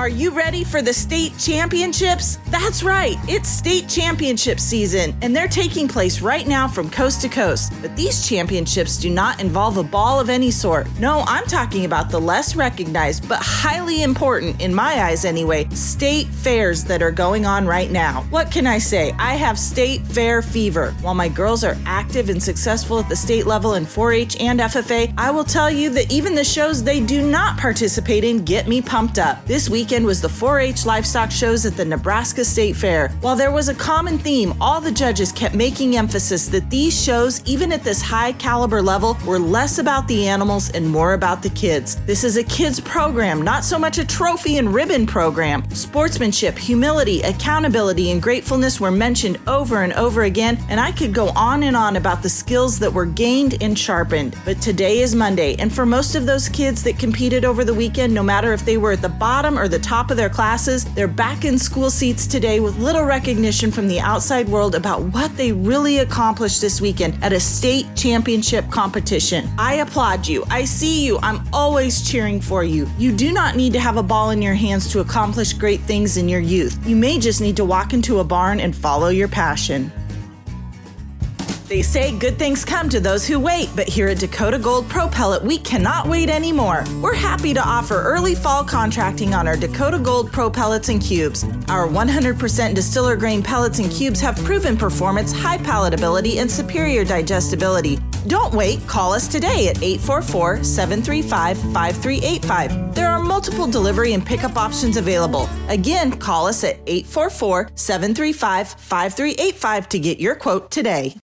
Are you ready for the state championships? That's right, it's state championship season, and they're taking place right now from coast to coast. But these championships do not involve a ball of any sort. No, I'm talking about the less recognized, but highly important, in my eyes anyway, state fairs that are going on right now. What can I say? I have state fair fever. While my girls are active and successful at the state level in 4 H and FFA, I will tell you that even the shows they do not participate in get me pumped up. This week, weekend was the 4 H livestock shows at the Nebraska State Fair. While there was a common theme, all the judges kept making emphasis that these shows, even at this high caliber level, were less about the animals and more about the kids. This is a kids program, not so much a trophy and ribbon program. Sportsmanship, humility, accountability, and gratefulness were mentioned over and over again, and I could go on and on about the skills that were gained and sharpened. But today is Monday, and for most of those kids that competed over the weekend, no matter if they were at the bottom or the top of their classes, they're back in school seats today with little recognition from the outside world about what they really accomplished this weekend at a state championship competition. I applaud you. I see you. I'm always cheering for you. You do not need to have a ball in your hands to accomplish great things in your youth. You may just need to walk into a barn and follow your passion. They say good things come to those who wait, but here at Dakota Gold Pro Pellet, we cannot wait anymore. We're happy to offer early fall contracting on our Dakota Gold Pro Pellets and Cubes. Our 100% distiller grain pellets and cubes have proven performance, high palatability, and superior digestibility. Don't wait, call us today at 844 735 5385. There are multiple delivery and pickup options available. Again, call us at 844 735 5385 to get your quote today.